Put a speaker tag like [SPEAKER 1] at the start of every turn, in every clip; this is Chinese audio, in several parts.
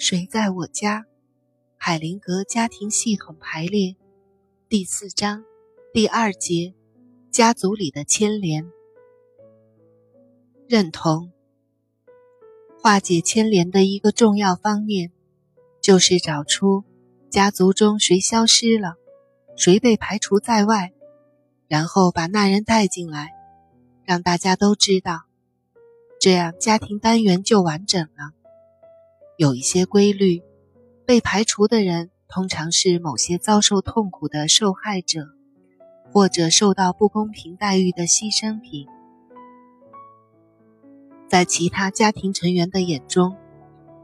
[SPEAKER 1] 谁在我家？海灵格家庭系统排列第四章第二节：家族里的牵连。认同化解牵连的一个重要方面，就是找出家族中谁消失了，谁被排除在外，然后把那人带进来，让大家都知道。这样家庭单元就完整了。有一些规律，被排除的人通常是某些遭受痛苦的受害者，或者受到不公平待遇的牺牲品。在其他家庭成员的眼中，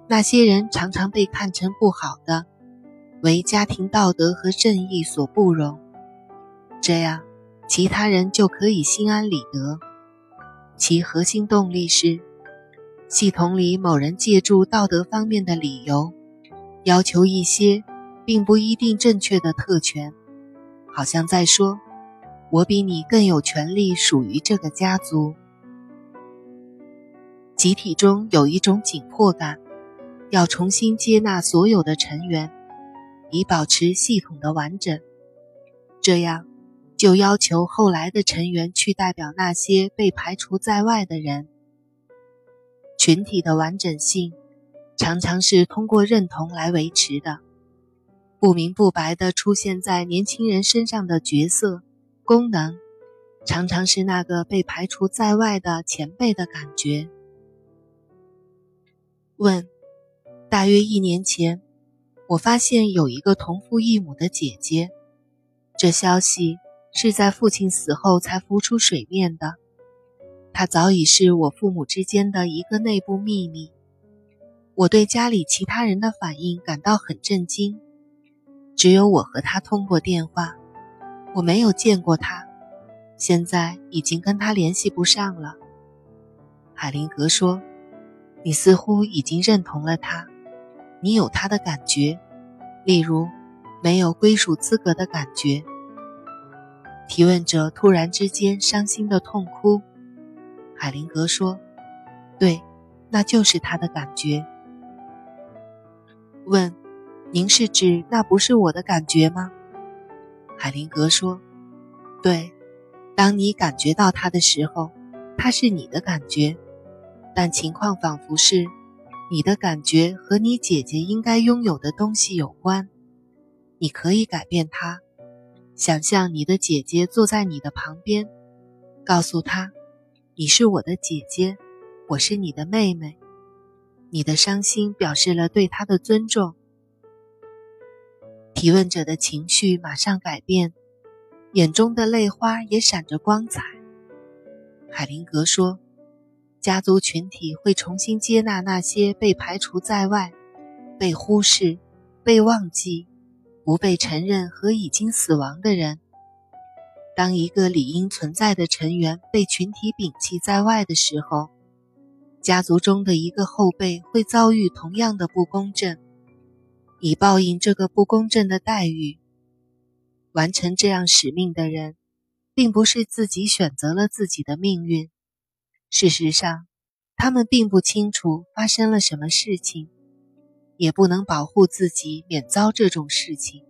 [SPEAKER 1] 那些人常常被看成不好的，为家庭道德和正义所不容。这样，其他人就可以心安理得。其核心动力是，系统里某人借助道德方面的理由，要求一些并不一定正确的特权，好像在说：“我比你更有权利属于这个家族。”集体中有一种紧迫感，要重新接纳所有的成员，以保持系统的完整。这样。就要求后来的成员去代表那些被排除在外的人。群体的完整性常常是通过认同来维持的。不明不白地出现在年轻人身上的角色、功能，常常是那个被排除在外的前辈的感觉。问：大约一年前，我发现有一个同父异母的姐姐。这消息。是在父亲死后才浮出水面的，他早已是我父母之间的一个内部秘密。我对家里其他人的反应感到很震惊，只有我和他通过电话，我没有见过他，现在已经跟他联系不上了。海灵格说：“你似乎已经认同了他，你有他的感觉，例如没有归属资格的感觉。”提问者突然之间伤心的痛哭，海灵格说：“对，那就是他的感觉。”问：“您是指那不是我的感觉吗？”海灵格说：“对，当你感觉到他的时候，他是你的感觉，但情况仿佛是你的感觉和你姐姐应该拥有的东西有关，你可以改变他。”想象你的姐姐坐在你的旁边，告诉她：“你是我的姐姐，我是你的妹妹。”你的伤心表示了对她的尊重。提问者的情绪马上改变，眼中的泪花也闪着光彩。海灵格说：“家族群体会重新接纳那些被排除在外、被忽视、被忘记。”不被承认和已经死亡的人。当一个理应存在的成员被群体摒弃在外的时候，家族中的一个后辈会遭遇同样的不公正，以报应这个不公正的待遇。完成这样使命的人，并不是自己选择了自己的命运。事实上，他们并不清楚发生了什么事情。也不能保护自己免遭这种事情。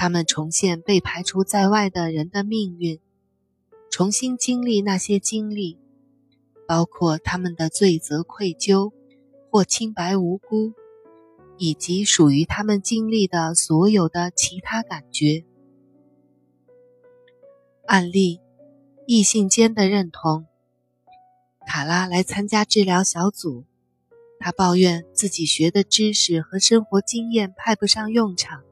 [SPEAKER 1] 他们重现被排除在外的人的命运，重新经历那些经历，包括他们的罪责、愧疚或清白无辜，以及属于他们经历的所有的其他感觉。案例：异性间的认同。卡拉来参加治疗小组。他抱怨自己学的知识和生活经验派不上用场。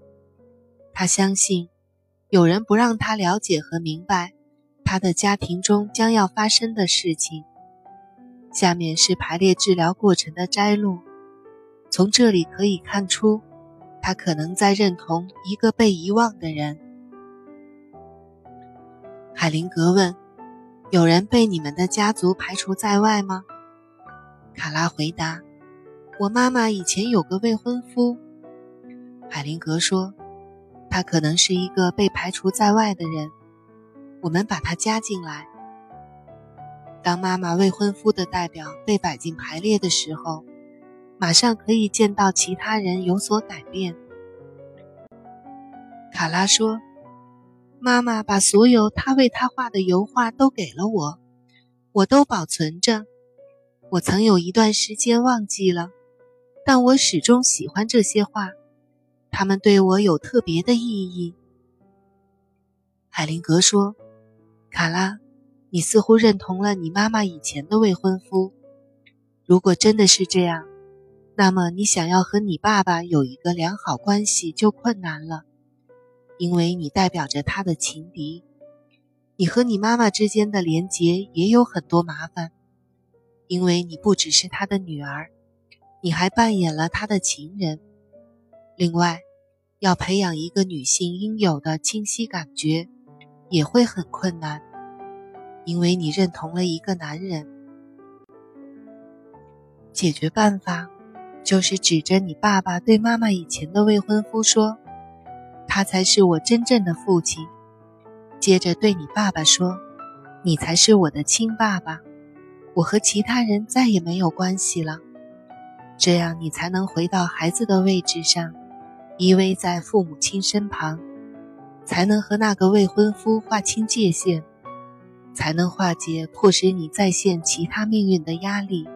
[SPEAKER 1] 他相信，有人不让他了解和明白他的家庭中将要发生的事情。下面是排列治疗过程的摘录。从这里可以看出，他可能在认同一个被遗忘的人。海灵格问：“有人被你们的家族排除在外吗？”卡拉回答。我妈妈以前有个未婚夫，海灵格说，他可能是一个被排除在外的人。我们把他加进来。当妈妈未婚夫的代表被摆进排列的时候，马上可以见到其他人有所改变。卡拉说：“妈妈把所有她为他画的油画都给了我，我都保存着。我曾有一段时间忘记了，但我始终喜欢这些画，他们对我有特别的意义。”海灵格说：“卡拉，你似乎认同了你妈妈以前的未婚夫。如果真的是这样，那么你想要和你爸爸有一个良好关系就困难了。”因为你代表着他的情敌，你和你妈妈之间的连结也有很多麻烦，因为你不只是他的女儿，你还扮演了他的情人。另外，要培养一个女性应有的清晰感觉，也会很困难，因为你认同了一个男人。解决办法就是指着你爸爸对妈妈以前的未婚夫说。他才是我真正的父亲。接着对你爸爸说：“你才是我的亲爸爸，我和其他人再也没有关系了。”这样你才能回到孩子的位置上，依偎在父母亲身旁，才能和那个未婚夫划清界限，才能化解迫使你再现其他命运的压力。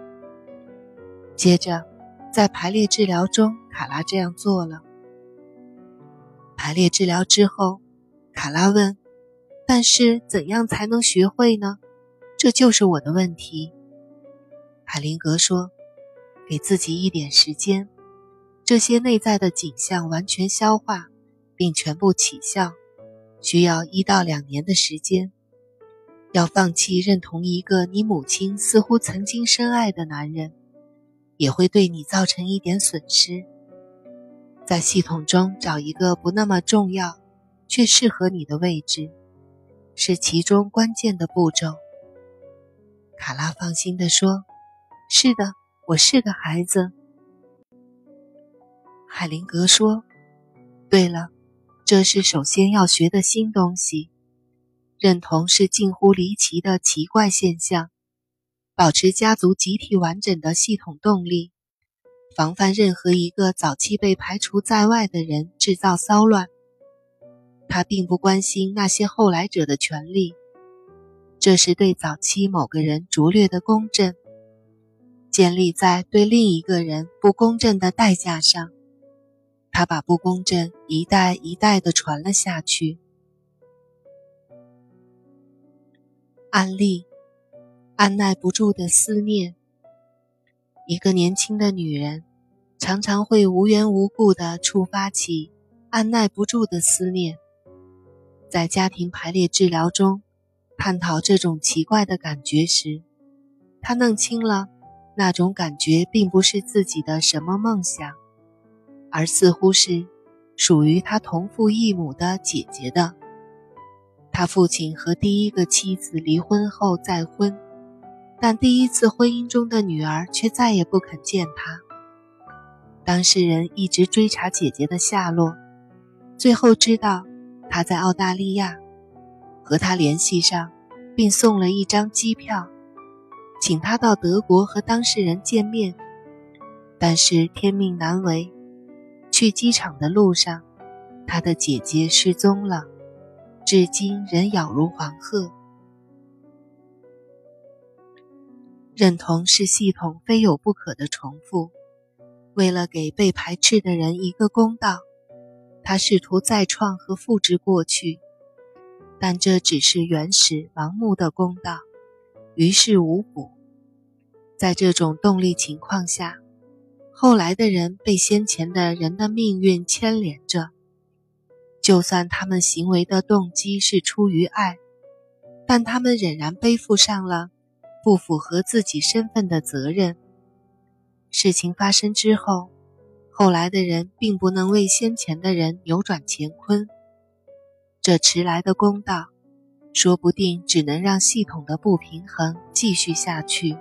[SPEAKER 1] 接着，在排列治疗中，卡拉这样做了。排列治疗之后，卡拉问：“但是怎样才能学会呢？这就是我的问题。”海灵格说：“给自己一点时间，这些内在的景象完全消化并全部起效，需要一到两年的时间。要放弃认同一个你母亲似乎曾经深爱的男人，也会对你造成一点损失。”在系统中找一个不那么重要却适合你的位置，是其中关键的步骤。卡拉放心地说：“是的，我是个孩子。”海灵格说：“对了，这是首先要学的新东西。认同是近乎离奇的奇怪现象，保持家族集体完整的系统动力。”防范任何一个早期被排除在外的人制造骚乱。他并不关心那些后来者的权利，这是对早期某个人拙劣的公正，建立在对另一个人不公正的代价上。他把不公正一代一代地传了下去。案例：按耐不住的思念。一个年轻的女人，常常会无缘无故地触发起按耐不住的思念。在家庭排列治疗中，探讨这种奇怪的感觉时，她弄清了那种感觉并不是自己的什么梦想，而似乎是属于他同父异母的姐姐的。他父亲和第一个妻子离婚后再婚。但第一次婚姻中的女儿却再也不肯见他。当事人一直追查姐姐的下落，最后知道她在澳大利亚，和她联系上，并送了一张机票，请她到德国和当事人见面。但是天命难违，去机场的路上，他的姐姐失踪了，至今仍杳如黄鹤。认同是系统非有不可的重复。为了给被排斥的人一个公道，他试图再创和复制过去，但这只是原始盲目的公道，于事无补。在这种动力情况下，后来的人被先前的人的命运牵连着，就算他们行为的动机是出于爱，但他们仍然背负上了。不符合自己身份的责任。事情发生之后，后来的人并不能为先前的人扭转乾坤。这迟来的公道，说不定只能让系统的不平衡继续下去。